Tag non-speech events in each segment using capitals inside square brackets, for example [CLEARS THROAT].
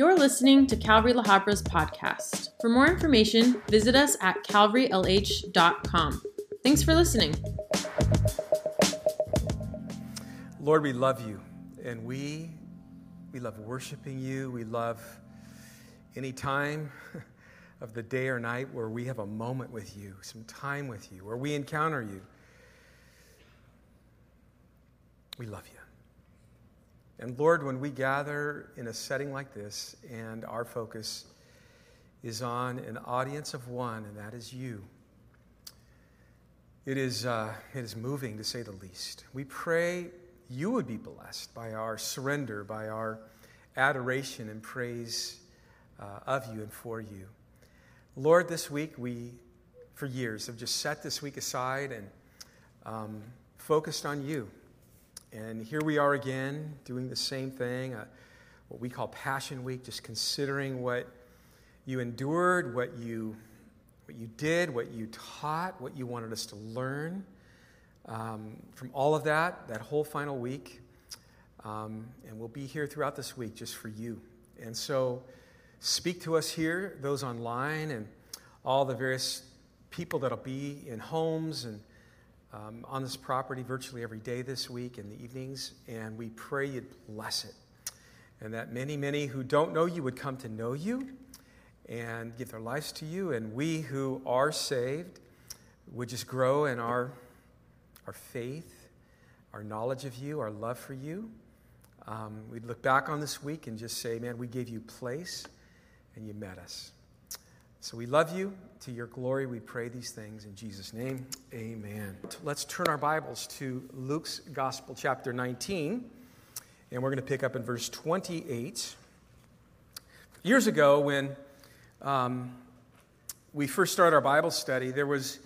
You're listening to Calvary La Habra's podcast. For more information, visit us at calvarylh.com. Thanks for listening. Lord, we love you, and we we love worshiping you. We love any time [LAUGHS] of the day or night where we have a moment with you, some time with you, where we encounter you. We love you. And Lord, when we gather in a setting like this and our focus is on an audience of one, and that is you, it is, uh, it is moving to say the least. We pray you would be blessed by our surrender, by our adoration and praise uh, of you and for you. Lord, this week we, for years, have just set this week aside and um, focused on you. And here we are again doing the same thing, uh, what we call Passion Week, just considering what you endured, what you, what you did, what you taught, what you wanted us to learn um, from all of that, that whole final week. Um, and we'll be here throughout this week just for you. And so speak to us here, those online, and all the various people that'll be in homes and um, on this property virtually every day this week in the evenings, and we pray you'd bless it. And that many, many who don't know you would come to know you and give their lives to you, and we who are saved would just grow in our, our faith, our knowledge of you, our love for you. Um, we'd look back on this week and just say, man, we gave you place and you met us. So we love you. To your glory, we pray these things in Jesus' name. Amen. Let's turn our Bibles to Luke's Gospel, chapter 19, and we're going to pick up in verse 28. Years ago, when um, we first started our Bible study, there was,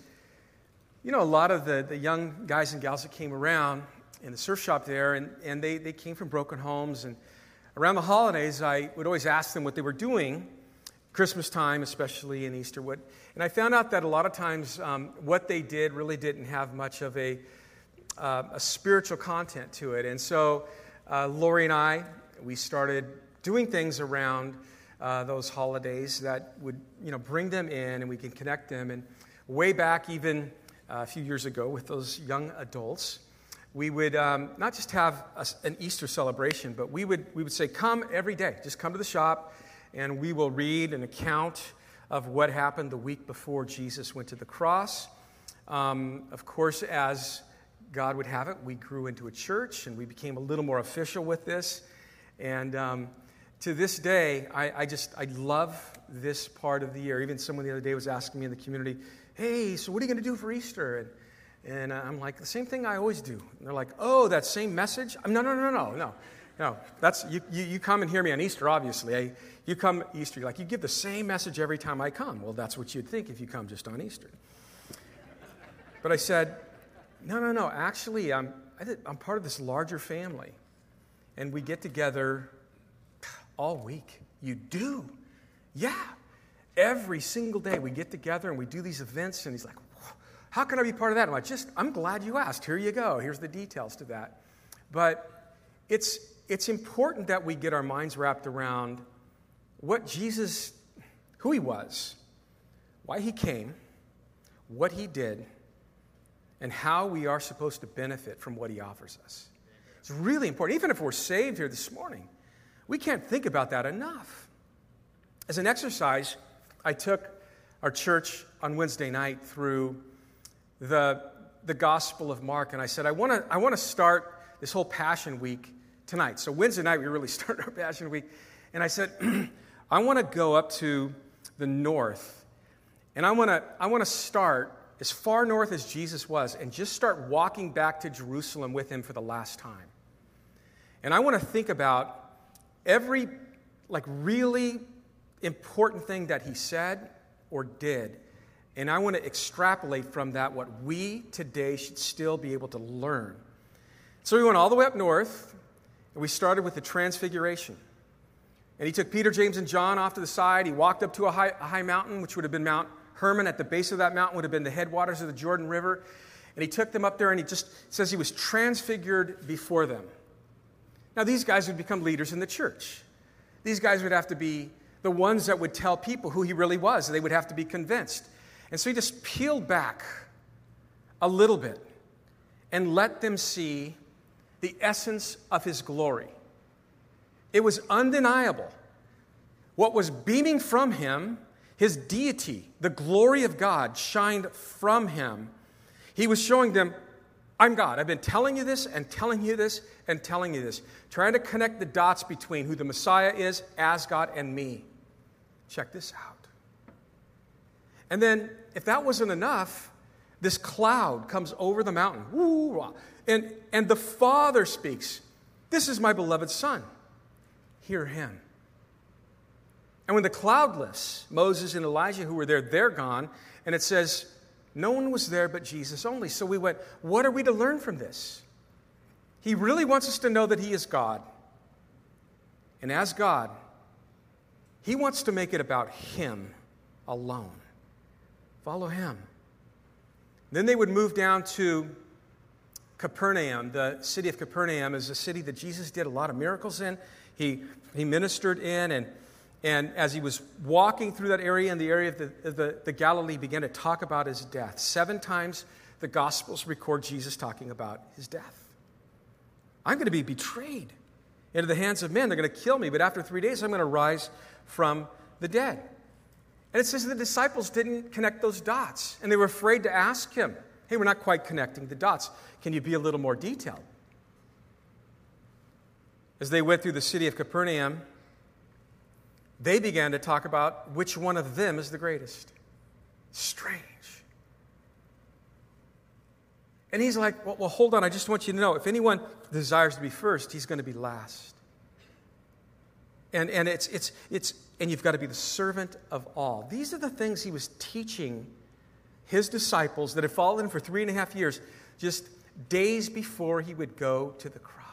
you know, a lot of the, the young guys and gals that came around in the surf shop there, and, and they, they came from broken homes. And around the holidays, I would always ask them what they were doing Christmas time, especially in Easter. What, and I found out that a lot of times um, what they did really didn't have much of a, uh, a spiritual content to it. And so uh, Lori and I, we started doing things around uh, those holidays that would you know, bring them in and we can connect them. And way back, even uh, a few years ago, with those young adults, we would um, not just have a, an Easter celebration, but we would, we would say, Come every day. Just come to the shop and we will read an account of what happened the week before Jesus went to the cross. Um, of course, as God would have it, we grew into a church and we became a little more official with this. And um, to this day, I, I, just I love this part of the year. Even someone the other day was asking me in the community, "Hey, so what are you going to do for Easter?" And, and I'm like, "The same thing I always do." And they're like, "Oh, that same message?" I'm, no, no, no, no, no. No, that's you, you, you, come and hear me on Easter, obviously. I, you come Easter, like you give the same message every time I come. Well, that's what you'd think if you come just on Easter. But I said, no, no, no. Actually, I'm, I'm part of this larger family. And we get together all week. You do? Yeah. Every single day we get together and we do these events. And he's like, how can I be part of that? I'm like, just, I'm glad you asked. Here you go. Here's the details to that. But it's, it's important that we get our minds wrapped around what Jesus, who he was, why he came, what he did, and how we are supposed to benefit from what he offers us. It's really important. Even if we're saved here this morning, we can't think about that enough. As an exercise, I took our church on Wednesday night through the, the Gospel of Mark, and I said, I want to I wanna start this whole Passion Week tonight. So Wednesday night, we really [LAUGHS] start our Passion Week. And I said, [CLEARS THROAT] I want to go up to the north, and I want to I want to start as far north as Jesus was and just start walking back to Jerusalem with him for the last time. And I want to think about every like really important thing that he said or did. And I want to extrapolate from that what we today should still be able to learn. So we went all the way up north, and we started with the Transfiguration. And he took Peter, James, and John off to the side. He walked up to a high, a high mountain, which would have been Mount Hermon. At the base of that mountain would have been the headwaters of the Jordan River. And he took them up there and he just says he was transfigured before them. Now, these guys would become leaders in the church. These guys would have to be the ones that would tell people who he really was. They would have to be convinced. And so he just peeled back a little bit and let them see the essence of his glory. It was undeniable. What was beaming from him, his deity, the glory of God, shined from him. He was showing them, I'm God. I've been telling you this and telling you this and telling you this, trying to connect the dots between who the Messiah is as God and me. Check this out. And then, if that wasn't enough, this cloud comes over the mountain. And, and the Father speaks, This is my beloved Son. Hear him. And when the cloud lifts, Moses and Elijah, who were there, they're gone. And it says, No one was there but Jesus only. So we went, What are we to learn from this? He really wants us to know that He is God. And as God, He wants to make it about Him alone. Follow Him. Then they would move down to Capernaum. The city of Capernaum is a city that Jesus did a lot of miracles in. He, he ministered in, and, and as he was walking through that area in the area of the, the, the Galilee, began to talk about his death. Seven times the Gospels record Jesus talking about his death. I'm going to be betrayed into the hands of men. They're going to kill me, but after three days, I'm going to rise from the dead. And it says the disciples didn't connect those dots, and they were afraid to ask him, Hey, we're not quite connecting the dots. Can you be a little more detailed? As they went through the city of Capernaum, they began to talk about which one of them is the greatest. Strange. And he's like, well, well, hold on, I just want you to know if anyone desires to be first, he's going to be last. And, and it's, it's, it's, and you've got to be the servant of all. These are the things he was teaching his disciples that had followed him for three and a half years, just days before he would go to the cross.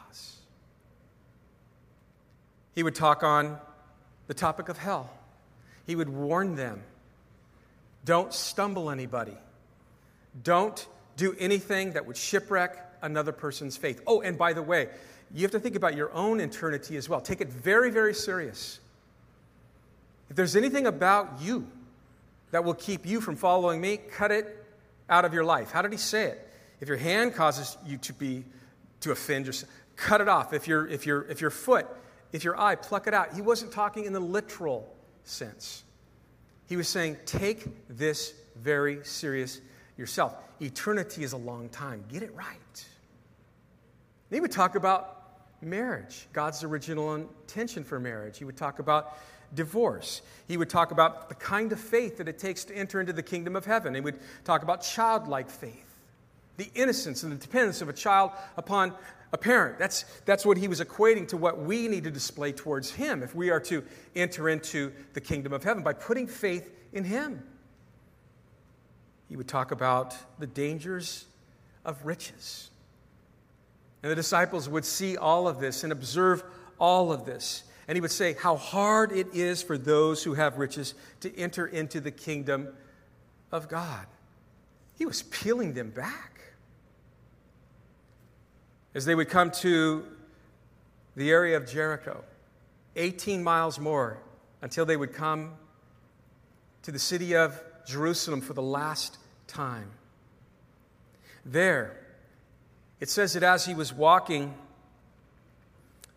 He would talk on the topic of hell. He would warn them don't stumble anybody, don't do anything that would shipwreck another person's faith. Oh, and by the way, you have to think about your own eternity as well. Take it very, very serious. If there's anything about you that will keep you from following me, cut it out of your life. How did he say it? If your hand causes you to be to offend yourself, cut it off. If your if your if your foot, if your eye, pluck it out. He wasn't talking in the literal sense. He was saying, take this very serious yourself. Eternity is a long time. Get it right. he would talk about marriage, God's original intention for marriage. He would talk about divorce. He would talk about the kind of faith that it takes to enter into the kingdom of heaven. He would talk about childlike faith, the innocence and the dependence of a child upon a parent. That's, that's what he was equating to what we need to display towards him if we are to enter into the kingdom of heaven by putting faith in him. He would talk about the dangers of riches. And the disciples would see all of this and observe all of this. And he would say how hard it is for those who have riches to enter into the kingdom of God. He was peeling them back. As they would come to the area of Jericho, 18 miles more until they would come to the city of Jerusalem for the last time. There, it says that as he was walking,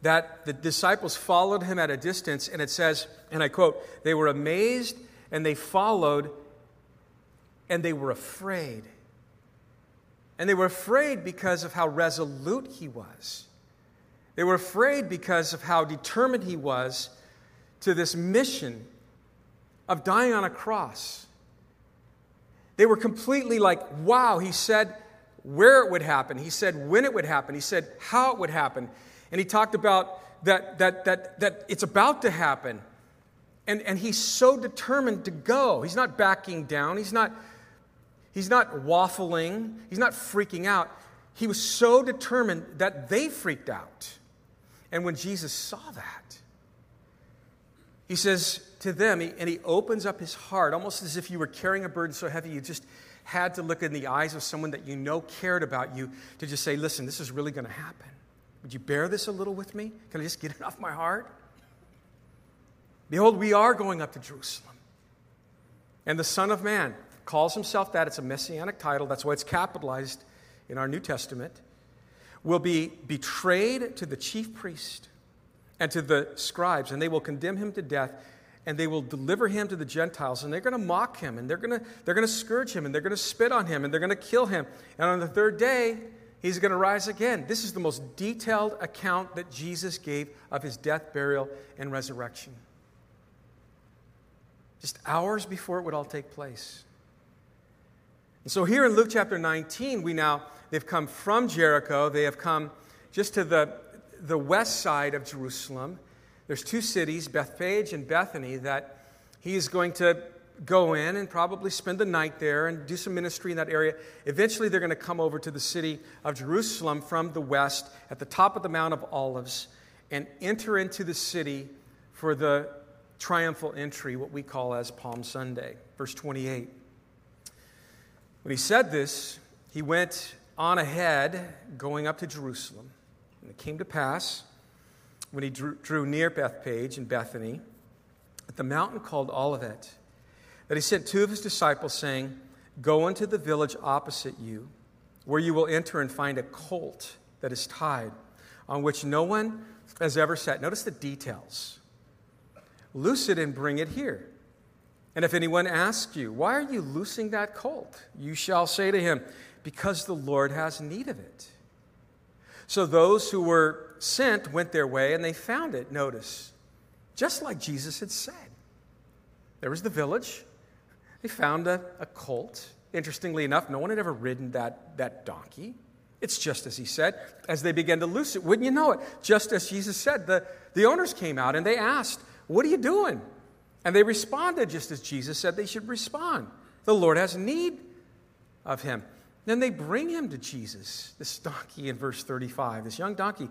that the disciples followed him at a distance, and it says, and I quote, they were amazed and they followed and they were afraid. And they were afraid because of how resolute he was. They were afraid because of how determined he was to this mission of dying on a cross. They were completely like, wow, he said where it would happen. He said when it would happen. He said how it would happen. And he talked about that, that, that, that it's about to happen. And, and he's so determined to go. He's not backing down. He's not, he's not waffling. He's not freaking out. He was so determined that they freaked out. And when Jesus saw that, he says to them, and he opens up his heart, almost as if you were carrying a burden so heavy you just had to look in the eyes of someone that you know cared about you to just say, Listen, this is really going to happen. Would you bear this a little with me? Can I just get it [LAUGHS] off my heart? Behold, we are going up to Jerusalem. And the Son of Man calls himself that. It's a messianic title. That's why it's capitalized in our New Testament. Will be betrayed to the chief priest and to the scribes, and they will condemn him to death, and they will deliver him to the Gentiles, and they're going to mock him, and they're going to, they're going to scourge him, and they're going to spit on him, and they're going to kill him. And on the third day, he's going to rise again. This is the most detailed account that Jesus gave of his death, burial, and resurrection. Just hours before it would all take place. And so here in Luke chapter 19, we now, they've come from Jericho, they have come just to the, the west side of Jerusalem. There's two cities, Bethphage and Bethany, that he is going to go in and probably spend the night there and do some ministry in that area. Eventually, they're going to come over to the city of Jerusalem from the west at the top of the Mount of Olives and enter into the city for the triumphal entry, what we call as Palm Sunday. Verse 28. When he said this, he went on ahead, going up to Jerusalem. And it came to pass, when he drew, drew near Bethphage and Bethany, at the mountain called Olivet, that he sent two of his disciples, saying, Go into the village opposite you, where you will enter and find a colt that is tied, on which no one has ever sat. Notice the details. Loose it and bring it here. And if anyone asks you, Why are you loosing that colt? you shall say to him, Because the Lord has need of it. So those who were sent went their way and they found it, notice, just like Jesus had said. There was the village, they found a, a colt. Interestingly enough, no one had ever ridden that, that donkey. It's just as he said. As they began to loose it, wouldn't you know it? Just as Jesus said, the, the owners came out and they asked, What are you doing? And they responded just as Jesus said they should respond. The Lord has need of him. Then they bring him to Jesus, this donkey in verse 35, this young donkey.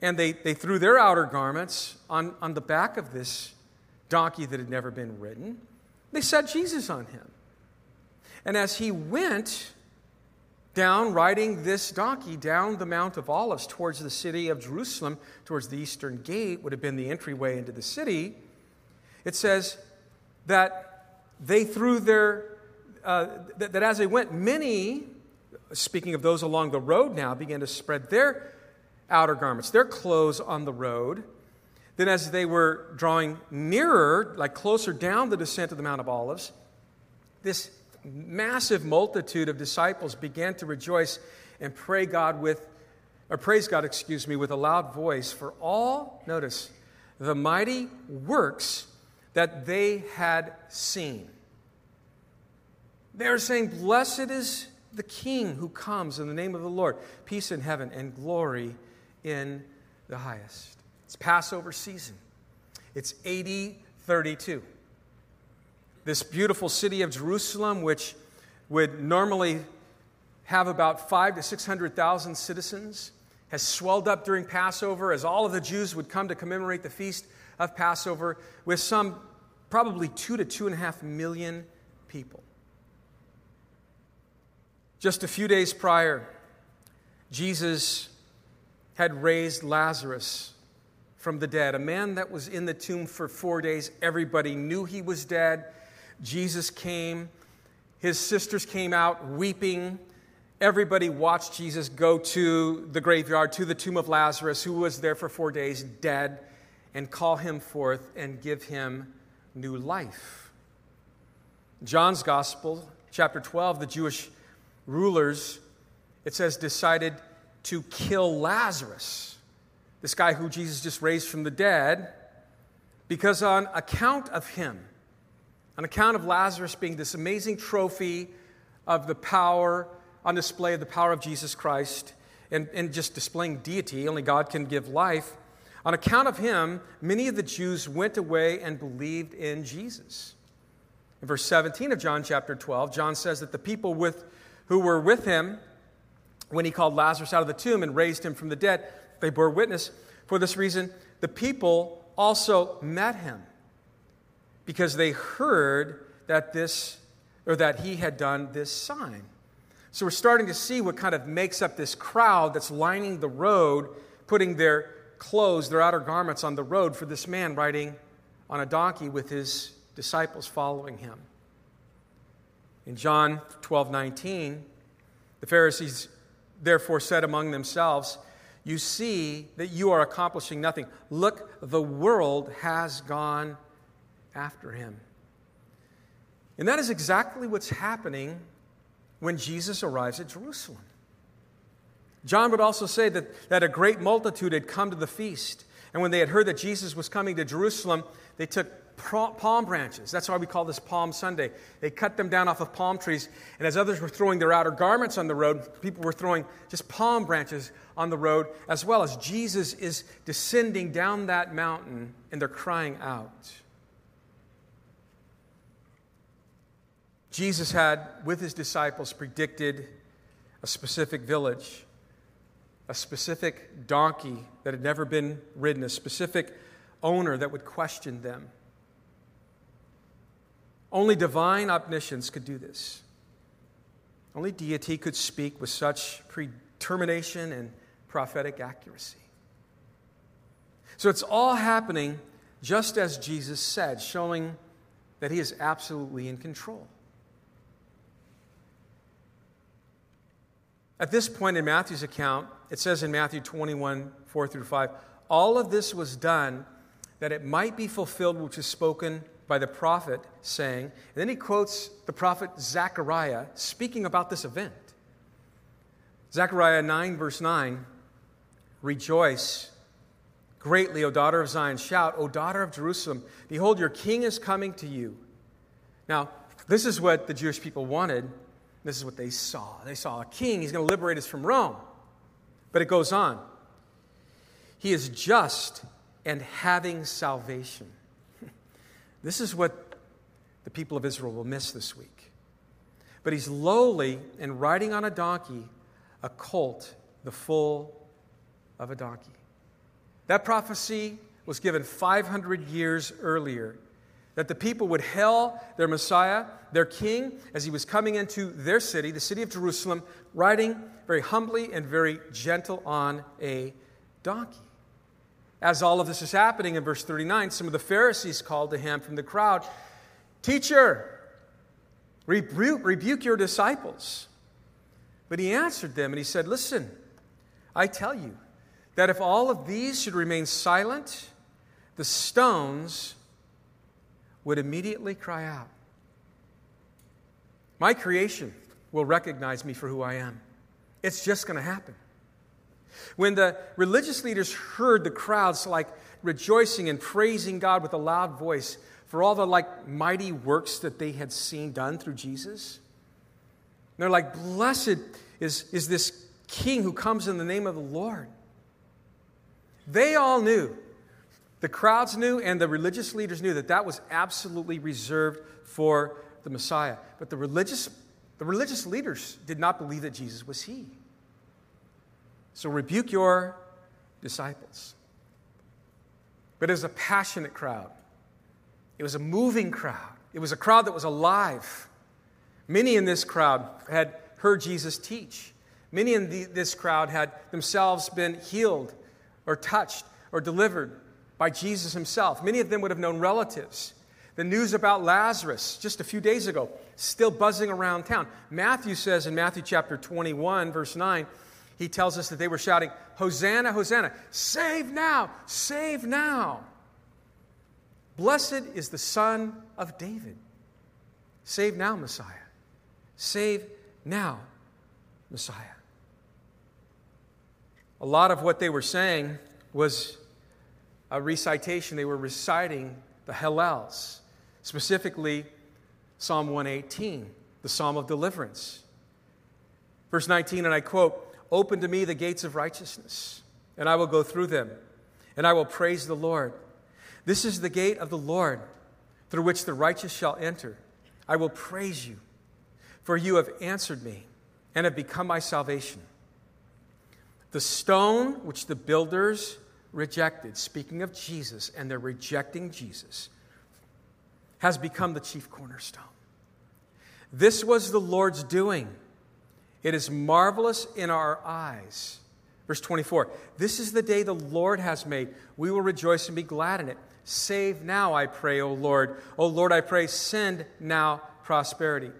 And they, they threw their outer garments on, on the back of this donkey that had never been ridden. They set Jesus on him. And as he went down, riding this donkey down the Mount of Olives towards the city of Jerusalem, towards the eastern gate, would have been the entryway into the city, it says that they threw their, uh, that, that as they went, many, speaking of those along the road now, began to spread their outer garments, their clothes on the road. Then, as they were drawing nearer, like closer down the descent of the Mount of Olives, this massive multitude of disciples began to rejoice and pray God with, or praise God, excuse me, with a loud voice for all, notice, the mighty works that they had seen. They are saying, Blessed is the King who comes in the name of the Lord, peace in heaven and glory in the highest. It's Passover season. It's AD 32. This beautiful city of Jerusalem, which would normally have about five to 600,000 citizens, has swelled up during Passover as all of the Jews would come to commemorate the feast of Passover with some probably two to two and a half million people. Just a few days prior, Jesus had raised Lazarus from the dead, a man that was in the tomb for four days. Everybody knew he was dead. Jesus came. His sisters came out weeping. Everybody watched Jesus go to the graveyard, to the tomb of Lazarus, who was there for four days, dead, and call him forth and give him new life. John's Gospel, chapter 12, the Jewish rulers, it says, decided to kill Lazarus this guy who Jesus just raised from the dead, because on account of him, on account of Lazarus being this amazing trophy of the power, on display of the power of Jesus Christ, and, and just displaying deity, only God can give life, on account of him, many of the Jews went away and believed in Jesus. In verse 17 of John chapter 12, John says that the people with, who were with him when he called Lazarus out of the tomb and raised him from the dead, they bore witness. For this reason, the people also met him because they heard that this or that he had done this sign. So we're starting to see what kind of makes up this crowd that's lining the road, putting their clothes, their outer garments on the road for this man riding on a donkey with his disciples following him. In John 12 19, the Pharisees therefore said among themselves, You see that you are accomplishing nothing. Look, the world has gone after him. And that is exactly what's happening when Jesus arrives at Jerusalem. John would also say that, that a great multitude had come to the feast. And when they had heard that Jesus was coming to Jerusalem, they took palm branches. That's why we call this Palm Sunday. They cut them down off of palm trees. And as others were throwing their outer garments on the road, people were throwing just palm branches on the road, as well as Jesus is descending down that mountain and they're crying out. Jesus had, with his disciples, predicted a specific village, a specific donkey that had never been ridden, a specific owner that would question them. Only divine omniscience could do this. Only deity could speak with such predetermination and prophetic accuracy. So it's all happening just as Jesus said, showing that he is absolutely in control. At this point in Matthew's account, it says in Matthew 21 4 through 5, all of this was done that it might be fulfilled which is spoken by the prophet, saying, and then he quotes the prophet Zechariah speaking about this event. Zechariah 9, verse 9 Rejoice greatly, O daughter of Zion. Shout, O daughter of Jerusalem. Behold, your king is coming to you. Now, this is what the Jewish people wanted. This is what they saw. They saw a king. He's going to liberate us from Rome. But it goes on. He is just and having salvation. [LAUGHS] This is what the people of Israel will miss this week. But he's lowly and riding on a donkey, a colt, the foal of a donkey. That prophecy was given 500 years earlier that the people would hail their Messiah, their king, as he was coming into their city, the city of Jerusalem, riding very humbly and very gentle on a donkey. As all of this is happening in verse 39, some of the Pharisees called to him from the crowd, Teacher, rebuke, rebuke your disciples. But he answered them and he said, Listen, I tell you that if all of these should remain silent, the stones would immediately cry out. My creation will recognize me for who I am. It's just going to happen. When the religious leaders heard the crowds like rejoicing and praising God with a loud voice for all the like mighty works that they had seen done through Jesus, they're like, Blessed is, is this king who comes in the name of the Lord. They all knew, the crowds knew, and the religious leaders knew that that was absolutely reserved for the Messiah. But the religious, the religious leaders did not believe that Jesus was he. So rebuke your disciples. But it was a passionate crowd, it was a moving crowd, it was a crowd that was alive. Many in this crowd had heard Jesus teach. Many in the, this crowd had themselves been healed or touched or delivered by Jesus himself. Many of them would have known relatives. The news about Lazarus just a few days ago, still buzzing around town. Matthew says in Matthew chapter 21, verse 9, he tells us that they were shouting, Hosanna, Hosanna, save now, save now. Blessed is the Son of David. Save now, Messiah. Save now, Messiah. A lot of what they were saying was a recitation. They were reciting the Hallels, specifically Psalm 118, the Psalm of Deliverance. Verse 19, and I quote, Open to me the gates of righteousness, and I will go through them, and I will praise the Lord. This is the gate of the Lord, through which the righteous shall enter. I will praise you, for you have answered me and have become my salvation. The stone which the builders rejected, speaking of Jesus, and they're rejecting Jesus, has become the chief cornerstone. This was the Lord's doing it is marvelous in our eyes. Verse 24 This is the day the Lord has made. We will rejoice and be glad in it. Save now, I pray, O Lord. O Lord, I pray, send now prosperity.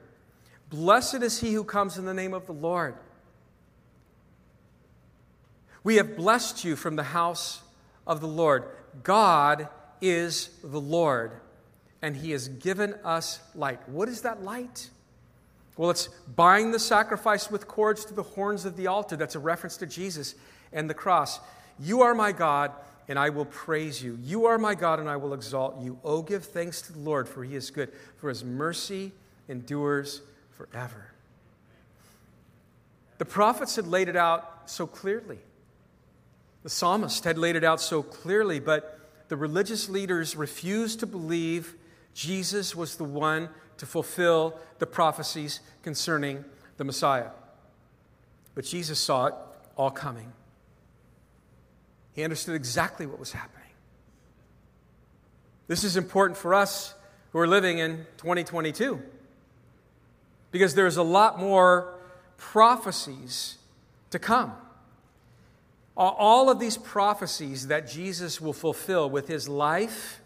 Blessed is he who comes in the name of the Lord. We have blessed you from the house of the Lord. God is the Lord, and he has given us light. What is that light? Well, it's bind the sacrifice with cords to the horns of the altar. That's a reference to Jesus and the cross. You are my God, and I will praise you. You are my God, and I will exalt you. Oh, give thanks to the Lord, for he is good, for his mercy endures forever. The prophets had laid it out so clearly. The psalmist had laid it out so clearly, but the religious leaders refused to believe Jesus was the one to fulfill the prophecies concerning the Messiah. But Jesus saw it all coming. He understood exactly what was happening. This is important for us who are living in 2022 because there's a lot more prophecies to come. All of these prophecies that Jesus will fulfill with his life,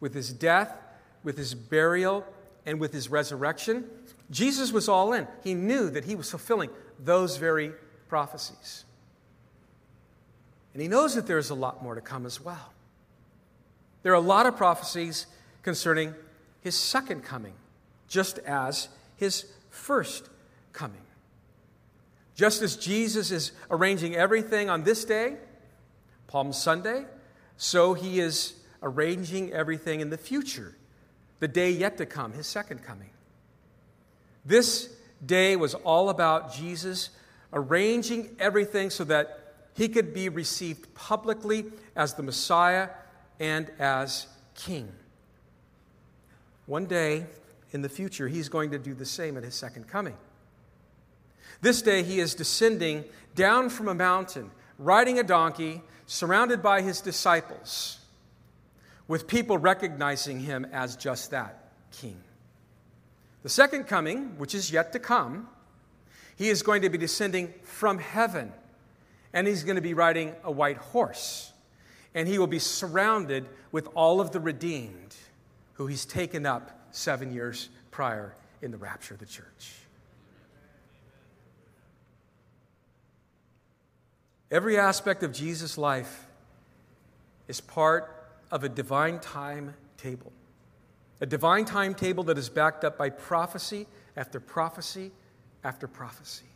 with his death, with his burial, and with his resurrection, Jesus was all in. He knew that he was fulfilling those very prophecies. And he knows that there's a lot more to come as well. There are a lot of prophecies concerning his second coming, just as his first coming. Just as Jesus is arranging everything on this day, Palm Sunday, so he is arranging everything in the future the day yet to come, his second coming. This day was all about Jesus arranging everything so that he could be received publicly as the Messiah and as King. One day in the future, he's going to do the same at his second coming. This day, he is descending down from a mountain, riding a donkey, surrounded by his disciples with people recognizing him as just that king. The second coming, which is yet to come, he is going to be descending from heaven, and he's going to be riding a white horse, and he will be surrounded with all of the redeemed who he's taken up seven years prior in the rapture of the church. Every aspect of Jesus' life is part of a divine timetable. A divine timetable that is backed up by prophecy after prophecy after prophecy.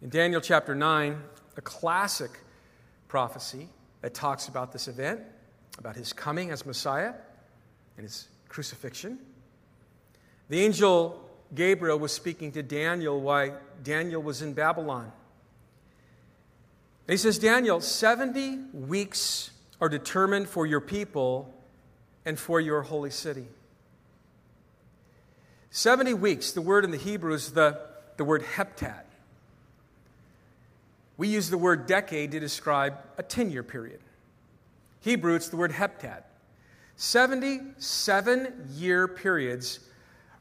In Daniel chapter 9, a classic prophecy that talks about this event, about his coming as Messiah and his crucifixion. The angel Gabriel was speaking to Daniel while Daniel was in Babylon. And he says, Daniel, 70 weeks are determined for your people and for your holy city. 70 weeks, the word in the Hebrew is the, the word heptad. We use the word decade to describe a 10 year period. Hebrew, it's the word heptad. 77 year periods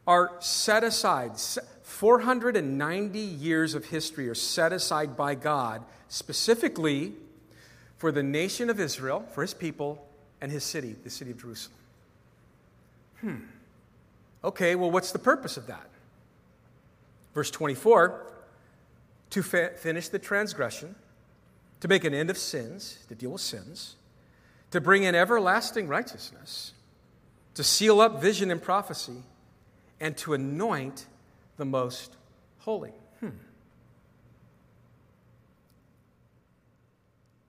are set aside. 490 years of history are set aside by God specifically for the nation of Israel, for his people, and his city, the city of Jerusalem. Hmm. Okay, well, what's the purpose of that? Verse 24 to finish the transgression, to make an end of sins, to deal with sins, to bring in everlasting righteousness, to seal up vision and prophecy, and to anoint the most holy. Hmm.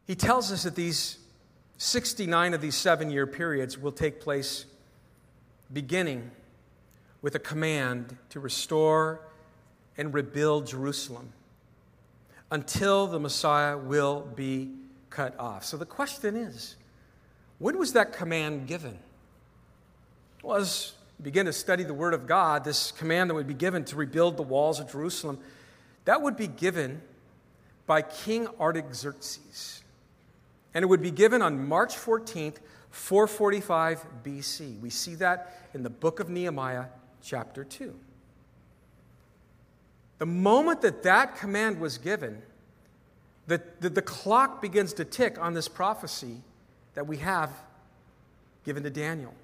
He tells us that these 69 of these seven year periods will take place beginning with a command to restore and rebuild Jerusalem until the Messiah will be cut off. So the question is when was that command given? Well, as begin to study the Word of God, this command that would be given to rebuild the walls of Jerusalem, that would be given by King Artaxerxes and it would be given on March 14th, 445 BC. We see that in the book of Nehemiah, chapter 2. The moment that that command was given, the, the, the clock begins to tick on this prophecy that we have given to Daniel.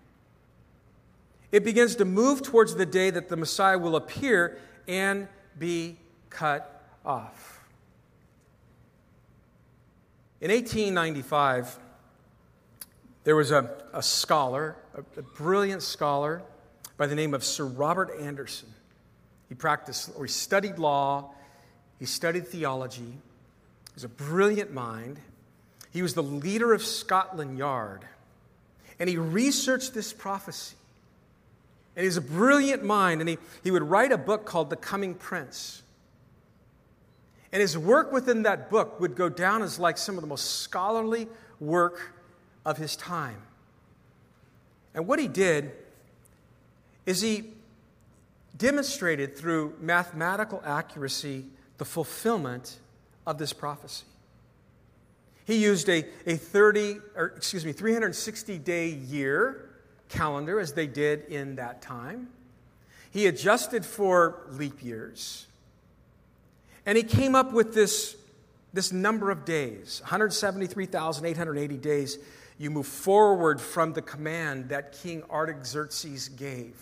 It begins to move towards the day that the Messiah will appear and be cut off. In 1895, there was a, a scholar, a, a brilliant scholar by the name of Sir Robert Anderson. He practiced or he studied law, he studied theology. He was a brilliant mind. He was the leader of Scotland Yard. And he researched this prophecy. And he's a brilliant mind, and he, he would write a book called The Coming Prince. And his work within that book would go down as like some of the most scholarly work of his time. And what he did is he demonstrated through mathematical accuracy the fulfillment of this prophecy. He used a, a 30, or excuse me, 360 day year calendar as they did in that time. He adjusted for leap years. And he came up with this, this number of days 173,880 days. You move forward from the command that King Artaxerxes gave.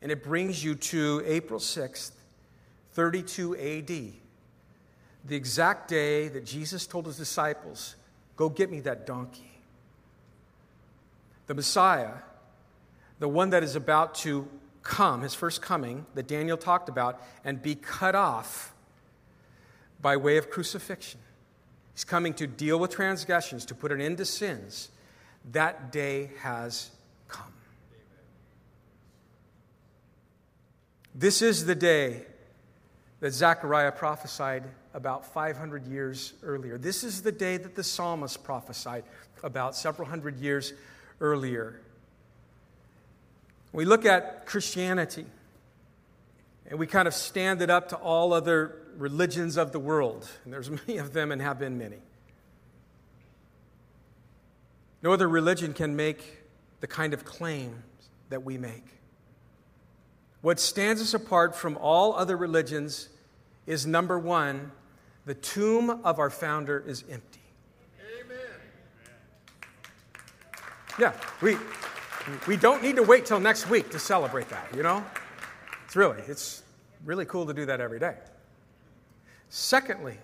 And it brings you to April 6th, 32 AD, the exact day that Jesus told his disciples, Go get me that donkey the Messiah, the one that is about to come, his first coming, that Daniel talked about, and be cut off by way of crucifixion. He's coming to deal with transgressions, to put an end to sins. That day has come. This is the day that Zechariah prophesied about 500 years earlier. This is the day that the psalmist prophesied about several hundred years earlier. We look at Christianity and we kind of stand it up to all other religions of the world, and there's [LAUGHS] many of them and have been many. No other religion can make the kind of claims that we make. What stands us apart from all other religions is number one, the tomb of our founder is empty. Amen. Yeah, we, we don't need to wait till next week to celebrate that, you know? It's really, it's really cool to do that every day. Secondly,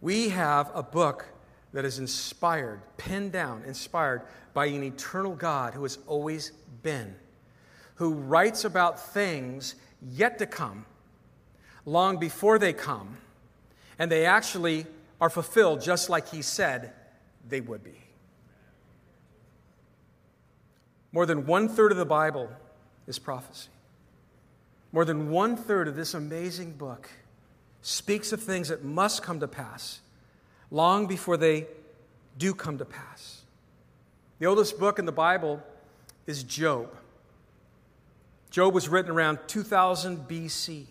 we have a book that is inspired, pinned down, inspired by an eternal God who has always been, who writes about things yet to come, long before they come, and they actually are fulfilled just like he said they would be. More than one third of the Bible is prophecy. More than one third of this amazing book speaks of things that must come to pass long before they do come to pass. The oldest book in the Bible is Job. Job was written around 2000 BC.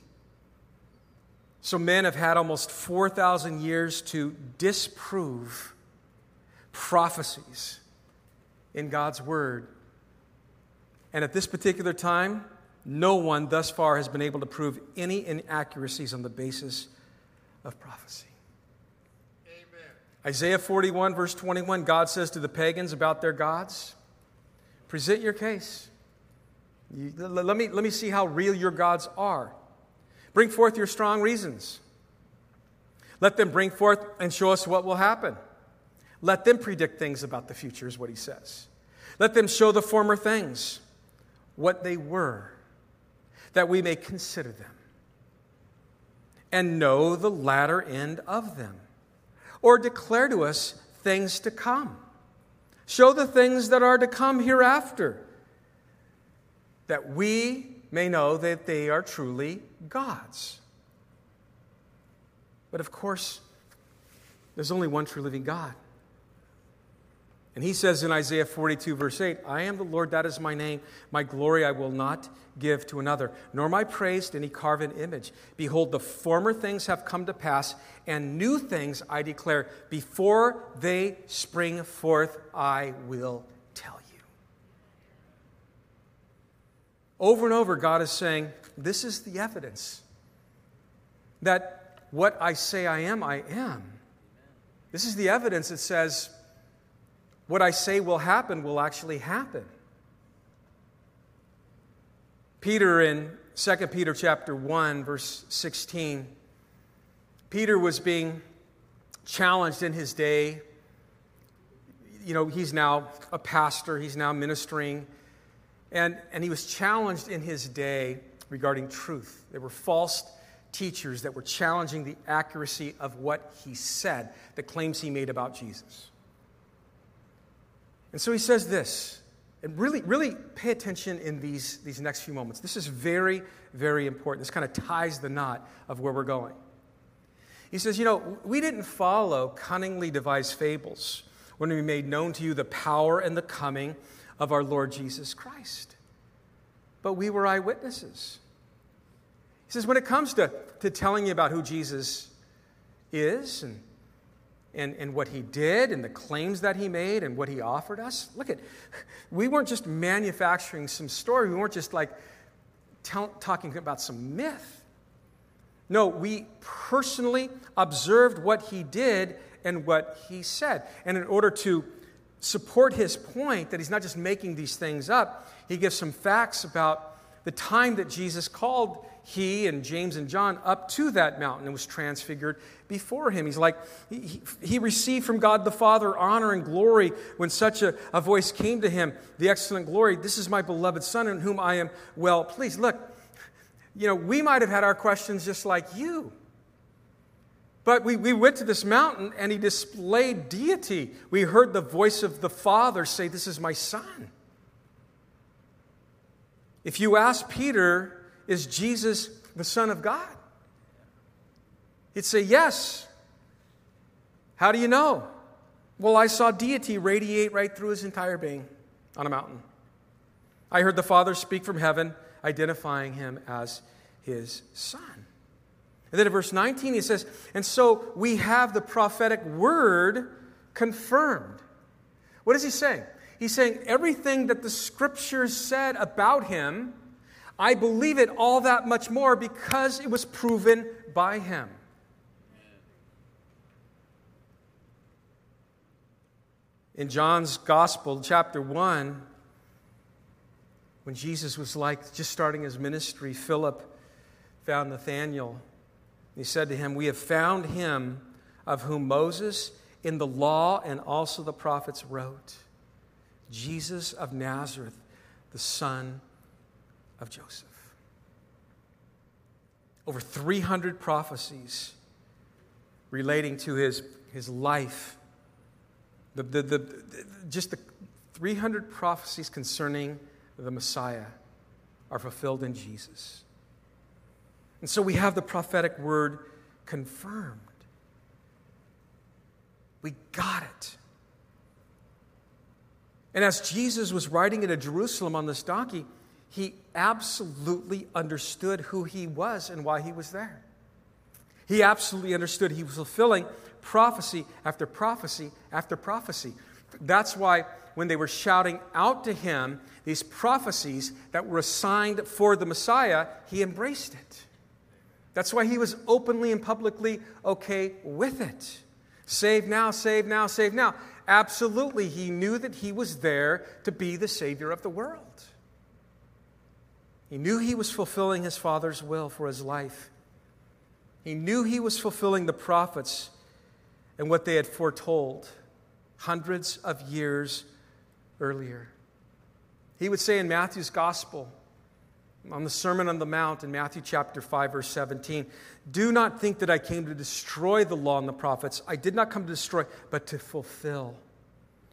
So men have had almost 4,000 years to disprove prophecies in God's Word and at this particular time, no one thus far has been able to prove any inaccuracies on the basis of prophecy. Amen. Isaiah 41, verse 21, God says to the pagans about their gods, Present your case. You, let, me, let me see how real your gods are. Bring forth your strong reasons. Let them bring forth and show us what will happen. Let them predict things about the future, is what he says. Let them show the former things what they were, that we may consider them and know the latter end of them, or declare to us things to come. Show the things that are to come hereafter, that we may know that they are truly God's. But of course, there's only one true living God. And he says in Isaiah 42, verse 8, I am the Lord, that is my name. My glory I will not give to another, nor my praise to any carven image. Behold, the former things have come to pass, and new things I declare. Before they spring forth, I will tell you. Over and over, God is saying, This is the evidence. that what I say I am, I am. This is the evidence that says what I say will happen will actually happen. Peter in 2 Peter chapter 1 verse 16 Peter was being challenged in his day. You know, he's now a pastor, he's now ministering. And, and he was challenged in his day regarding truth. There were false teachers that were challenging the accuracy of what he said, the claims he made about Jesus. And so he says this, and really, really pay attention in these, these next few moments. This is very, very important. This kind of ties the knot of where we're going. He says, You know, we didn't follow cunningly devised fables when we made known to you the power and the coming of our Lord Jesus Christ, but we were eyewitnesses. He says, When it comes to, to telling you about who Jesus is and and, and what he did and the claims that he made and what he offered us. Look at, we weren't just manufacturing some story. We weren't just like talking about some myth. No, we personally observed what he did and what he said. And in order to support his point that he's not just making these things up, he gives some facts about the time that Jesus called he and James and John up to that mountain and was transfigured before him. He's like, he, he received from God the Father honor and glory when such a, a voice came to him, the excellent glory. This is my beloved Son in whom I am well pleased. Look, you know, we might have had our questions just like you. But we, we went to this mountain and he displayed deity. We heard the voice of the Father say, This is my Son. If you ask Peter, Is Jesus the Son of God? He'd say, Yes. How do you know? Well, I saw deity radiate right through his entire being on a mountain. I heard the Father speak from heaven identifying him as his son. And then in verse 19, he says, And so we have the prophetic word confirmed. What is he saying? He's saying everything that the scriptures said about him, I believe it all that much more because it was proven by him. In John's Gospel, chapter 1, when Jesus was like just starting his ministry, Philip found Nathanael. He said to him, We have found him of whom Moses in the law and also the prophets wrote Jesus of Nazareth, the son of Joseph. Over 300 prophecies relating to his, his life. The, the, the, just the 300 prophecies concerning the Messiah are fulfilled in Jesus. And so we have the prophetic word confirmed. We got it. And as Jesus was riding into Jerusalem on this donkey, he absolutely understood who he was and why he was there. He absolutely understood he was fulfilling prophecy after prophecy after prophecy. That's why when they were shouting out to him these prophecies that were assigned for the Messiah, he embraced it. That's why he was openly and publicly okay with it. Save now, save now, save now. Absolutely, he knew that he was there to be the Savior of the world. He knew he was fulfilling his Father's will for his life. He knew he was fulfilling the prophets and what they had foretold hundreds of years earlier. He would say in Matthew's Gospel, on the Sermon on the Mount in Matthew chapter 5, verse 17. Do not think that I came to destroy the law and the prophets. I did not come to destroy, but to fulfill.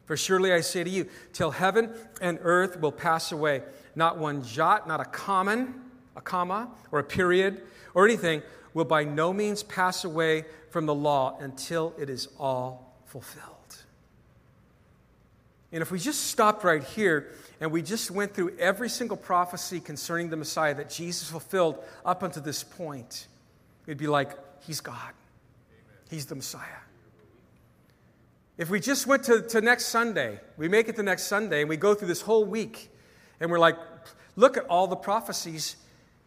For surely I say to you, till heaven and earth will pass away, not one jot, not a common, a comma, or a period, or anything will by no means pass away from the law until it is all fulfilled. And if we just stopped right here, and we just went through every single prophecy concerning the Messiah that Jesus fulfilled up until this point, it'd be like, He's God. He's the Messiah. If we just went to, to next Sunday, we make it to next Sunday, and we go through this whole week, and we're like, look at all the prophecies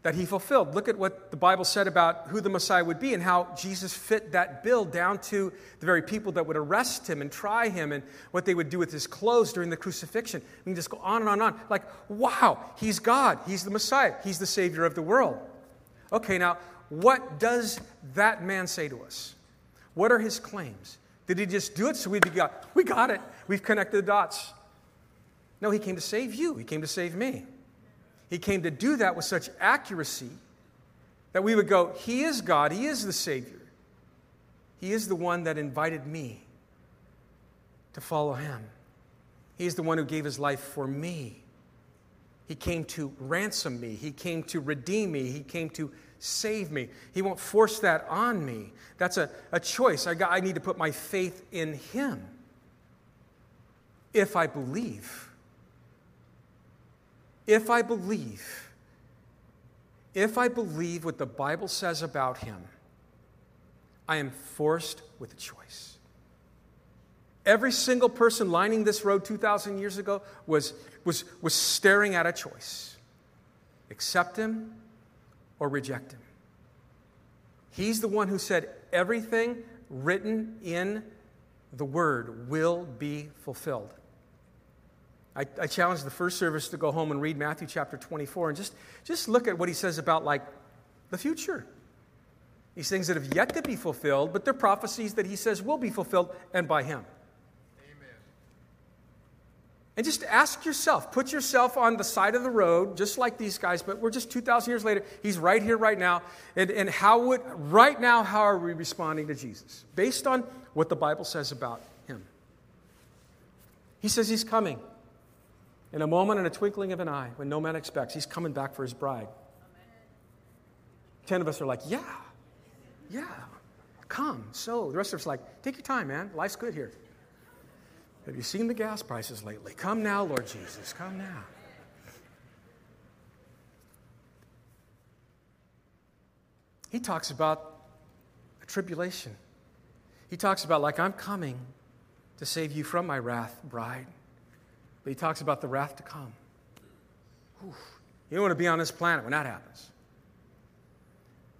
that he fulfilled. Look at what the Bible said about who the Messiah would be and how Jesus fit that bill down to the very people that would arrest him and try him and what they would do with his clothes during the crucifixion. We can just go on and on and on. Like, wow, he's God. He's the Messiah. He's the Savior of the world. Okay, now, what does that man say to us? What are his claims? Did he just do it so we'd be got, we got it. We've connected the dots. No, he came to save you. He came to save me. He came to do that with such accuracy that we would go, He is God, He is the Savior. He is the one that invited me to follow Him. He is the one who gave His life for me. He came to ransom me, He came to redeem me, He came to save me. He won't force that on me. That's a, a choice. I, got, I need to put my faith in Him if I believe if I believe, if I believe what the Bible says about him, I am forced with a choice. Every single person lining this road 2,000 years ago was, was, was staring at a choice accept him or reject him. He's the one who said, Everything written in the word will be fulfilled. I, I challenge the first service to go home and read Matthew chapter 24 and just, just look at what he says about like the future. These things that have yet to be fulfilled, but they're prophecies that he says will be fulfilled and by him. Amen. And just ask yourself, put yourself on the side of the road, just like these guys, but we're just 2,000 years later. He's right here, right now. And, and how would, right now, how are we responding to Jesus? Based on what the Bible says about him. He says he's coming. In a moment, in a twinkling of an eye, when no man expects, he's coming back for his bride. Ten of us are like, yeah, yeah, come. So the rest of us are like, take your time, man. Life's good here. Have you seen the gas prices lately? Come now, Lord Jesus, come now. He talks about a tribulation. He talks about, like, I'm coming to save you from my wrath, bride. But he talks about the wrath to come. Whew. You don't want to be on this planet when that happens.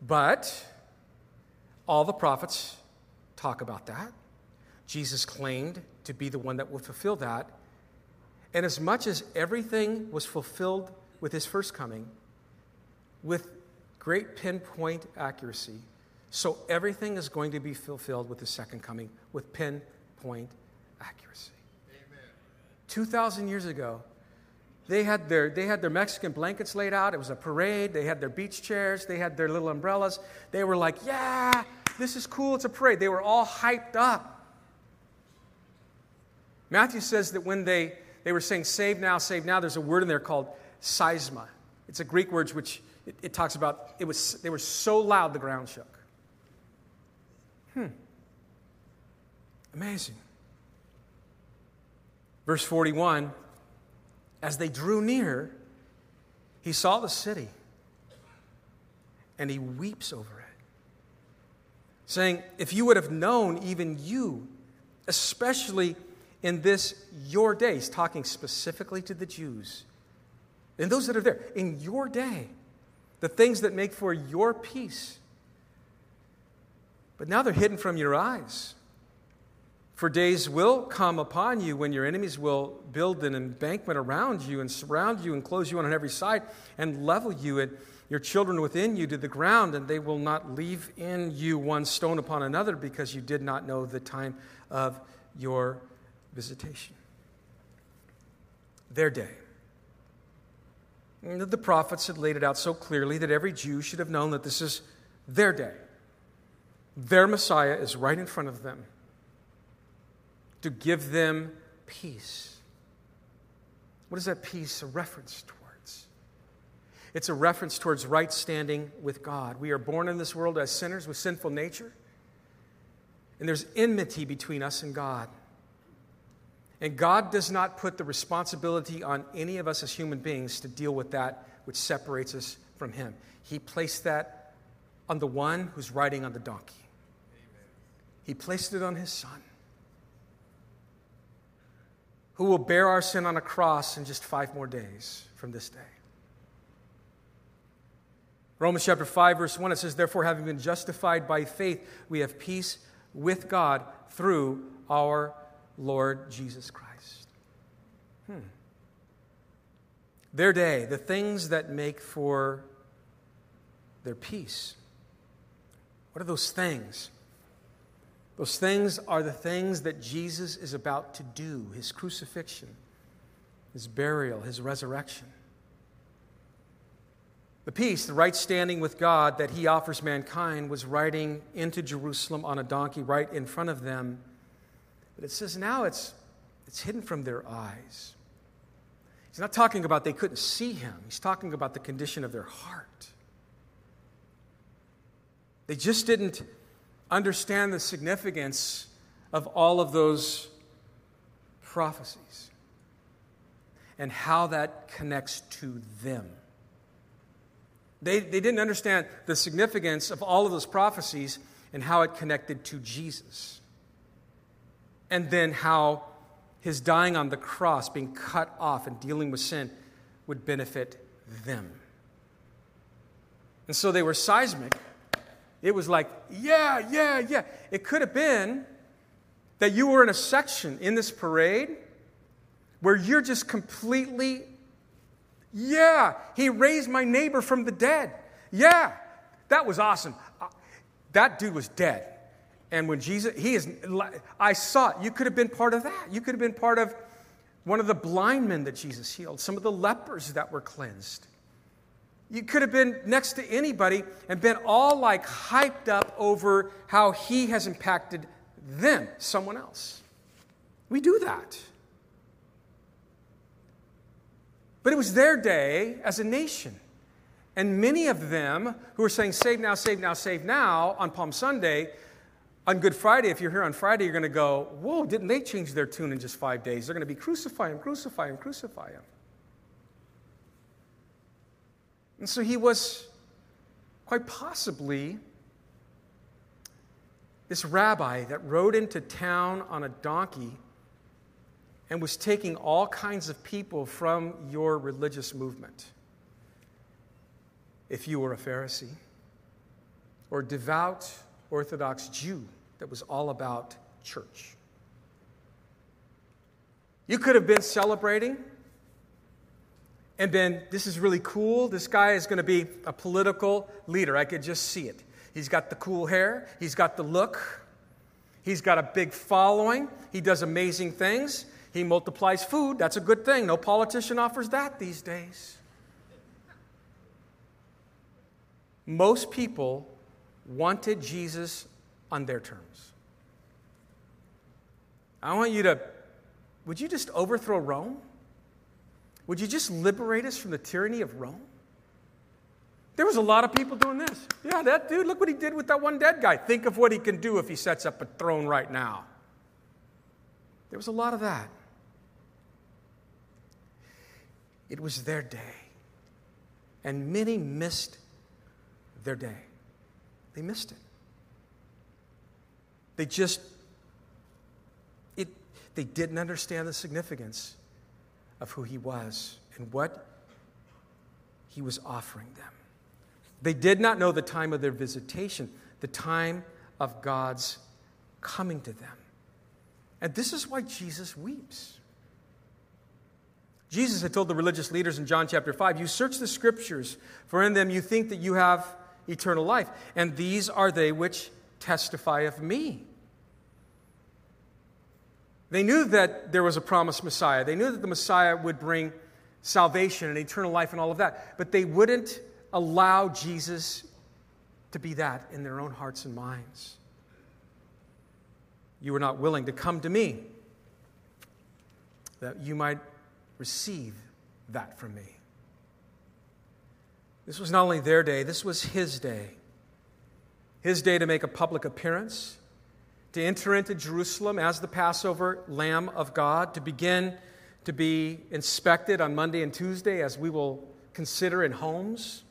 But all the prophets talk about that. Jesus claimed to be the one that will fulfill that. And as much as everything was fulfilled with his first coming, with great pinpoint accuracy, so everything is going to be fulfilled with his second coming with pinpoint accuracy. 2,000 years ago, they had, their, they had their Mexican blankets laid out. It was a parade. They had their beach chairs. They had their little umbrellas. They were like, yeah, this is cool. It's a parade. They were all hyped up. Matthew says that when they, they were saying save now, save now, there's a word in there called seisma. It's a Greek word which it, it talks about, it was, they were so loud the ground shook. Hmm. Amazing. Verse 41 As they drew near, he saw the city and he weeps over it, saying, If you would have known, even you, especially in this your day, he's talking specifically to the Jews, and those that are there, in your day, the things that make for your peace. But now they're hidden from your eyes. For days will come upon you when your enemies will build an embankment around you and surround you and close you on every side and level you and your children within you to the ground, and they will not leave in you one stone upon another because you did not know the time of your visitation. Their day. The prophets had laid it out so clearly that every Jew should have known that this is their day. Their Messiah is right in front of them to give them peace. What is that peace a reference towards? It's a reference towards right standing with God. We are born in this world as sinners with sinful nature, and there's enmity between us and God. And God does not put the responsibility on any of us as human beings to deal with that which separates us from Him. He placed that on the one who's riding on the donkey, He placed it on His Son who will bear our sin on a cross in just five more days from this day. Romans chapter 5, verse 1, it says, Therefore, having been justified by faith, we have peace with God through our Lord Jesus Christ. Hmm. Their day, the things that make for their peace. What are those things? Those things are the things that Jesus is about to do his crucifixion, his burial, his resurrection. The peace, the right standing with God that he offers mankind, was riding into Jerusalem on a donkey right in front of them. But it says now it's, it's hidden from their eyes. He's not talking about they couldn't see him, he's talking about the condition of their heart. They just didn't understand the significance of all of those prophecies and how that connects to them. They, they didn't understand the significance of all of those prophecies and how it connected to Jesus. And then how his dying on the cross, being cut off and dealing with sin, would benefit them. And so they were seismic it was like, yeah, yeah, yeah. It could have been that you were in a section in this parade where you're just completely, yeah, he raised my neighbor from the dead. Yeah, that was awesome. Uh, that dude was dead. And when Jesus, he is, I saw it. You could have been part of that. You could have been part of one of the blind men that Jesus healed, some of the lepers that were cleansed. You could have been next to anybody and been all like hyped up over how he has impacted them, someone else. We do that. But it was their day as a nation. And many of them who are saying, Save now, save now, save now on Palm Sunday, on Good Friday, if you're here on Friday, you're going to go, Whoa, didn't they change their tune in just five days? They're going to be crucify him, crucify him, crucify him. And so he was quite possibly this rabbi that rode into town on a donkey and was taking all kinds of people from your religious movement. If you were a Pharisee or devout Orthodox Jew that was all about church, you could have been celebrating and been, this is really cool. This guy is going to be a political leader. I could just see it. He's got the cool hair, he's got the look, he's got a big following, he does amazing things, he multiplies food. That's a good thing. No politician offers that these days. Most people wanted Jesus on their terms. I want you to, would you just overthrow Rome? Would you just liberate us from the tyranny of Rome? There was a lot of people doing this. Yeah, that dude, look what he did with that one dead guy. Think of what he can do if he sets up a throne right now. There was a lot of that. It was their day. And many missed their day. They missed it. They just it they didn't understand the significance of who he was and what he was offering them. They did not know the time of their visitation, the time of God's coming to them. And this is why Jesus weeps. Jesus had told the religious leaders in John chapter 5 You search the scriptures, for in them you think that you have eternal life, and these are they which testify of me. They knew that there was a promised Messiah. They knew that the Messiah would bring salvation and eternal life and all of that. But they wouldn't allow Jesus to be that in their own hearts and minds. You were not willing to come to me that you might receive that from me. This was not only their day, this was his day. His day to make a public appearance to enter into Jerusalem as the Passover Lamb of God, to begin to be inspected on Monday and Tuesday, as we will consider in homes.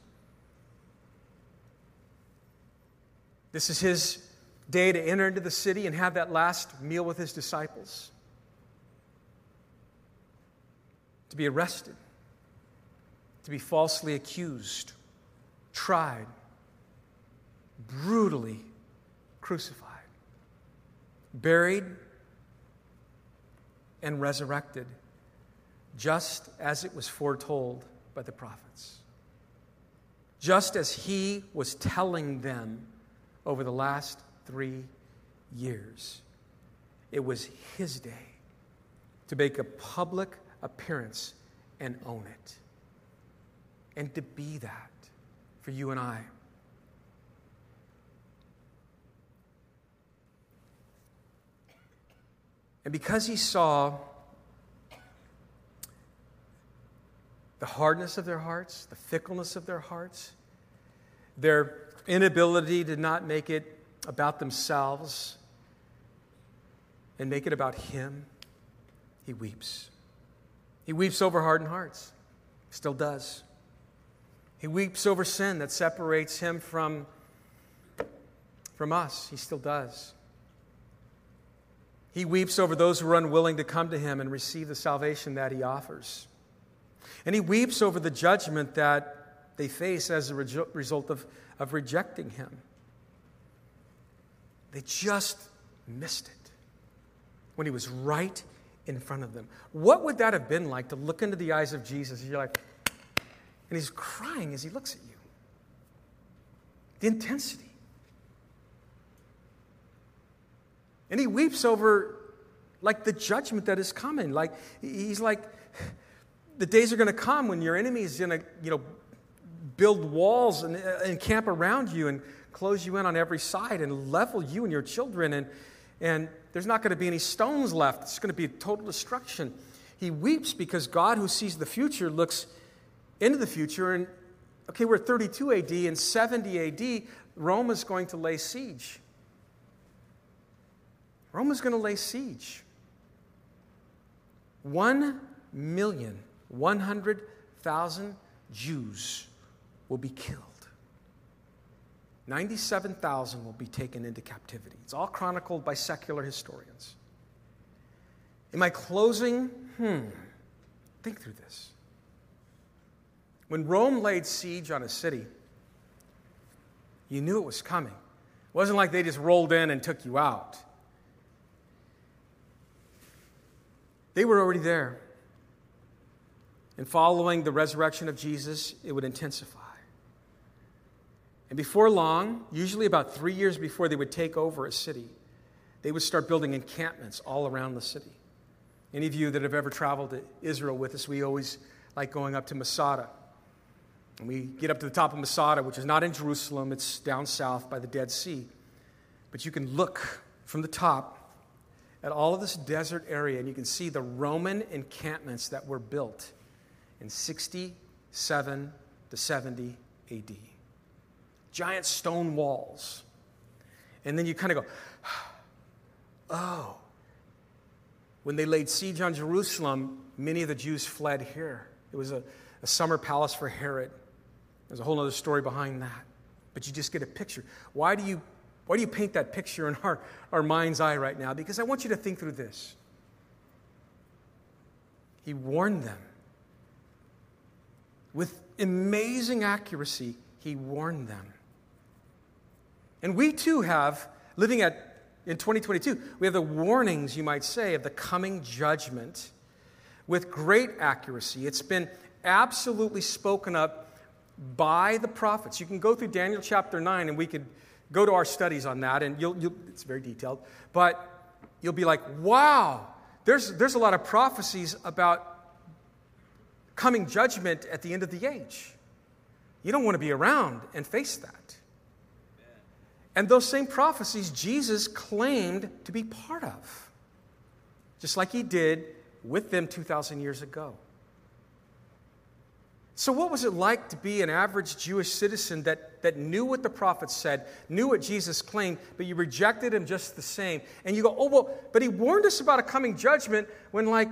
This is his day to enter into the city and have that last meal with his disciples, to be arrested, to be falsely accused, tried, brutally crucified, buried, and resurrected, just as it was foretold by the prophets. Just as he was telling them over the last three years. It was his day to make a public appearance and own it. And to be that for you and I. And because he saw the hardness of their hearts, the fickleness of their hearts, their inability to not make it about themselves and make it about him, he weeps. He weeps over hardened hearts, still does. He weeps over sin that separates him from, from us, he still does. He weeps over those who are unwilling to come to him and receive the salvation that he offers. And he weeps over the judgment that they face as a result of, of rejecting him. They just missed it when he was right in front of them. What would that have been like to look into the eyes of Jesus? You're like, and he's crying as he looks at you. The intensity. And he weeps over like the judgment that is coming. Like he's like, the days are going to come when your enemy is going to, you know, build walls and, uh, and camp around you and close you in on every side and level you and your children. And, and there's not going to be any stones left. It's going to be total destruction. He weeps because God, who sees the future, looks into the future. And okay, we're 32 AD. and 70 AD, Rome is going to lay siege. Rome is going to lay siege. One million, 100,000 Jews will be killed. 97,000 will be taken into captivity. It's all chronicled by secular historians. In my closing, hmm, think through this. When Rome laid siege on a city, you knew it was coming. It wasn't like they just rolled in and took you out. They were already there. And following the resurrection of Jesus, it would intensify. And before long, usually about three years before they would take over a city, they would start building encampments all around the city. Any of you that have ever traveled to Israel with us, we always like going up to Masada. And we get up to the top of Masada, which is not in Jerusalem, it's down south by the Dead Sea. But you can look from the top at all of this desert area, and you can see the Roman encampments that were built in 67 to 70 AD giant stone walls. And then you kind of go, [SIGHS] oh. When they laid siege on Jerusalem, many of the Jews fled here. It was a, a summer palace for Herod. There's a whole other story behind that. But you just get a picture. Why do you, why do you paint that picture in our, our mind's eye right now? Because I want you to think through this. He warned them with amazing accuracy. He warned them. And we too have, living at in 2022, we have the warnings, you might say, of the coming judgment with great accuracy. It's been absolutely spoken up by the prophets. You can go through Daniel chapter 9, and we could go to our studies on that, and you'll, you'll, it's very detailed, but you'll be like, wow, there's, there's a lot of prophecies about coming judgment at the end of the age. You don't want to be around and face that. And those same prophecies Jesus claimed to be part of, just like he did with them 2,000 years ago. So, what was it like to be an average Jewish citizen that, that knew what the prophets said, knew what Jesus claimed, but you rejected him just the same? And you go, oh, well, but he warned us about a coming judgment when, like,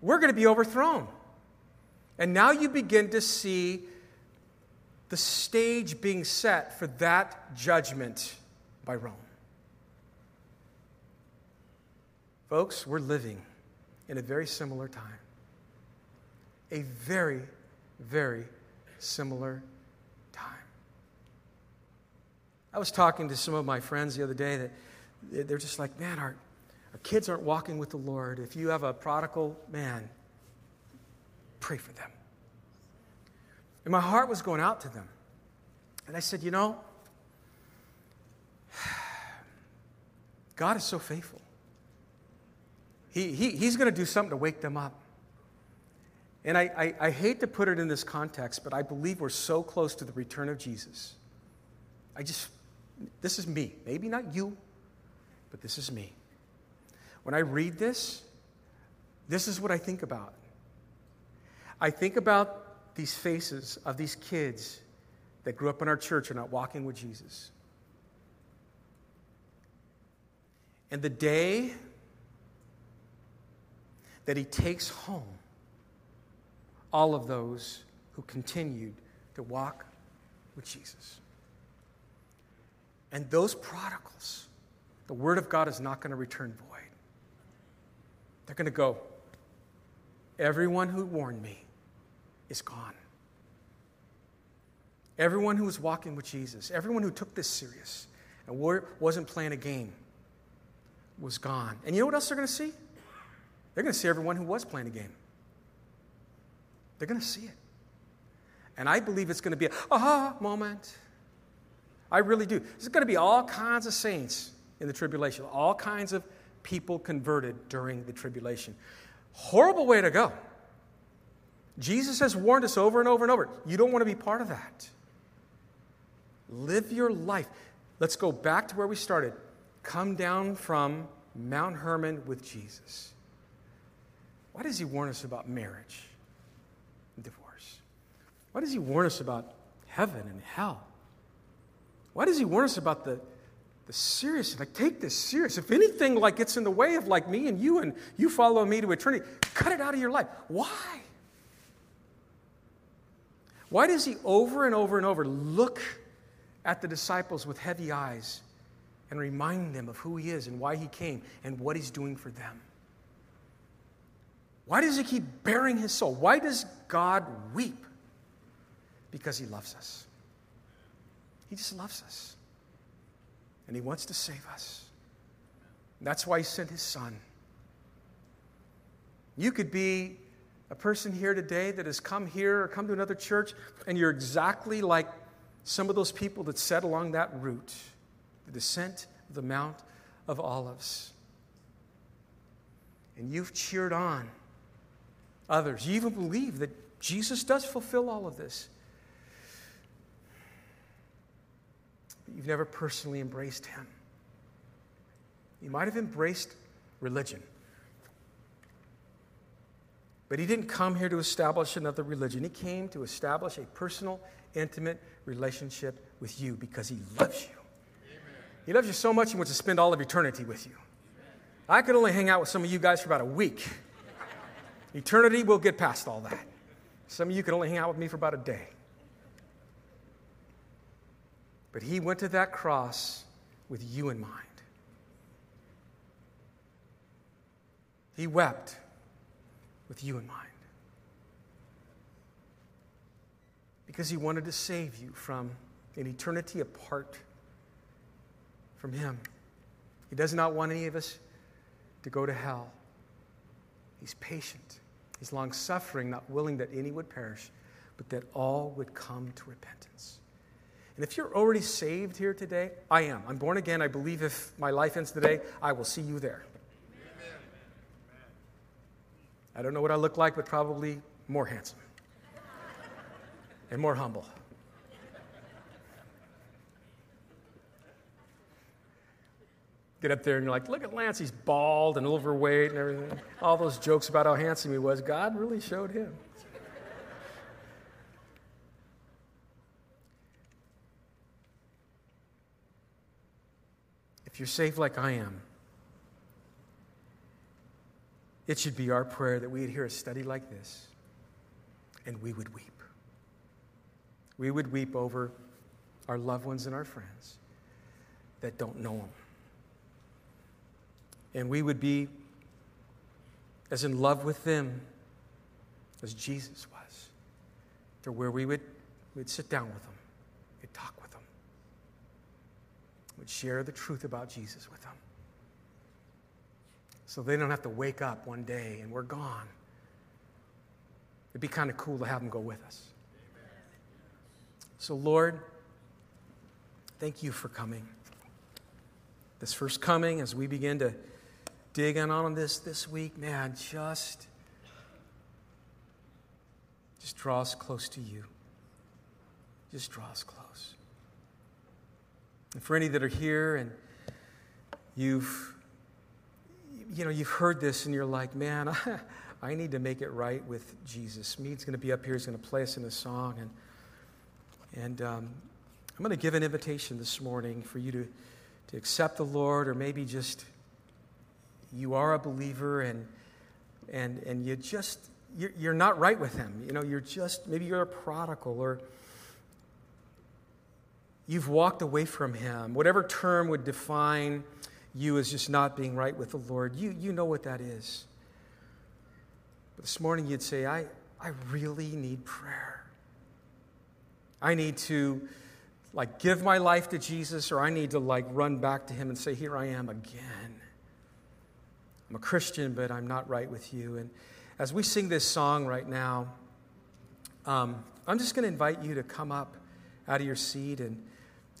we're going to be overthrown. And now you begin to see the stage being set for that judgment by Rome. Folks, we're living in a very similar time. A very, very similar time. I was talking to some of my friends the other day that they're just like, man, our, our kids aren't walking with the Lord. If you have a prodigal man, pray for them. And my heart was going out to them. And I said, you know, [SIGHS] God is so faithful. He, he, he's going to do something to wake them up. And I, I, I, hate to put it in this context, but I believe we're so close to the return of Jesus. I just, this is me. Maybe not you, but this is me. When I read this, this is what I think about. I think about these faces of these kids that grew up in our church are not walking with Jesus. And the day that he takes home all of those who continued to walk with Jesus. And those prodigals, the Word of God is not going to return void. They're going to go, Everyone who warned me is gone. Everyone who was walking with Jesus, everyone who took this serious and wasn't playing a game was gone. And you know what else they're going to see? They're going to see everyone who was playing a game. They're going to see it. And I believe it's going to be a aha moment. I really do. There's going to be all kinds of saints in the tribulation, all kinds of people converted during the tribulation. Horrible way to go. Jesus has warned us over and over and over. You don't want to be part of that. Live your life. Let's go back to where we started. Come down from Mount Hermon with Jesus. Why does he warn us about marriage? Why does he warn us about heaven and hell? Why does he warn us about the, the serious? Like, take this serious. If anything like gets in the way of like me and you and you follow me to eternity, cut it out of your life. Why? Why does he over and over and over look at the disciples with heavy eyes and remind them of who he is and why he came and what he's doing for them? Why does he keep baring his soul? Why does God weep? Because he loves us. He just loves us. And he wants to save us. That's why he sent his son. You could be a person here today that has come here or come to another church, and you're exactly like some of those people that sat along that route, the descent of the Mount of Olives. And you've cheered on others. You even believe that Jesus does fulfill all of this. But you've never personally embraced Him. You might have embraced religion. But he didn't come here to establish another religion. He came to establish a personal, intimate relationship with you because he loves you. Amen. He loves you so much he wants to spend all of eternity with you. I could only hang out with some of you guys for about a week. [LAUGHS] Eternity, we'll get past all that. Some of you can only hang out with me for about a day. But he went to that cross with you in mind. He wept with you in mind. Because he wanted to save you from an eternity apart from him. He does not want any of us to go to hell. He's patient. He's long suffering, not willing that any would perish, but that all would come to repentance. And if you're already saved here today, I am. I'm born again. I believe if my life ends today, I will see you there. Amen. I don't know what I look like, but probably more handsome and more humble. get up there and you're like, look at Lance, he's bald and overweight and everything. All those jokes about how handsome he was, God really showed him. If you're saved like I am, it should be our prayer that we'd hear a study like this and we would weep. We would weep over our loved ones and our friends that don't know Him and we would be as in love with them as Jesus was, to where we would we'd sit down with them, we'd talk with them, would share the truth about Jesus with them. So they don't have to wake up one day and we're gone. It'd be kind of cool to have them go with us. So, Lord, thank you for coming. This first coming, as we begin to dig in on this this week, man, just, just draw us close to you. Just draw us close. And for any that are here and you've you know you've heard this and you're like, man, I, [LAUGHS] I need to make it right with Jesus. Mead's going to be up here. He's going to play us in a song, and and um, I'm going to give an invitation this morning for you to to accept the Lord, or maybe just you are a believer and and and you just you're, you're not right with Him. You know, you're just maybe you're a prodigal or you've walked away from Him. Whatever term would define you as just not being right with the Lord, you, you know what that is. But this morning you'd say, I, I really need prayer. I need to like give my life to Jesus, or I need to like run back to Him and say, Here I am again. I'm a Christian, but I'm not right with you. And as we sing this song right now, um, I'm just going to invite you to come up out of your seat and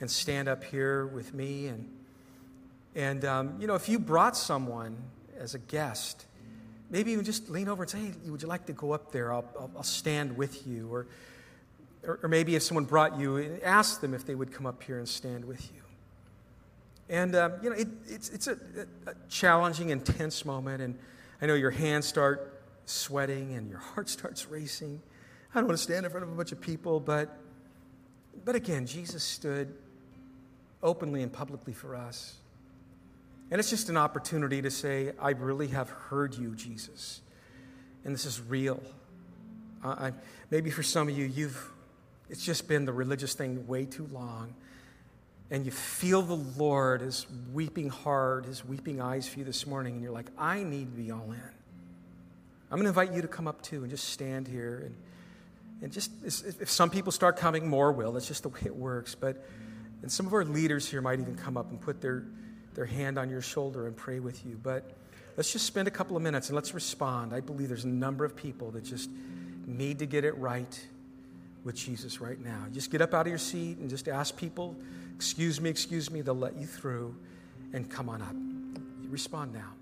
and stand up here with me. And, and um, you know, if you brought someone as a guest, maybe even just lean over and say, hey, would you like to go up there? I'll, I'll, I'll stand with you. Or, or, or, maybe if someone brought you, ask them if they would come up here and stand with you. And, um, you know, it, it's, it's a, a challenging, intense moment. And I know your hands start sweating and your heart [LAUGHS] starts racing. I don't want to stand in front of a bunch of people, but, but again, Jesus stood openly and publicly for us. And it's just an opportunity to say, I really have heard you, Jesus. And this is real. I, maybe for some of you, you've, it's just been the religious thing way too long. And you feel the Lord is weeping hard, his weeping eyes for you this morning, and you're like, I need to be all in. I'm going to invite you to come up too and just stand here. And, and just, if some people start coming, more will. That's just the way it works. But and some of our leaders here might even come up and put their, their hand on your shoulder and pray with you. But let's just spend a couple of minutes and let's respond. I believe there's a number of people that just need to get it right with Jesus right now. Just get up out of your seat and just ask people, excuse me, excuse me, they'll let you through and come on up. Respond now.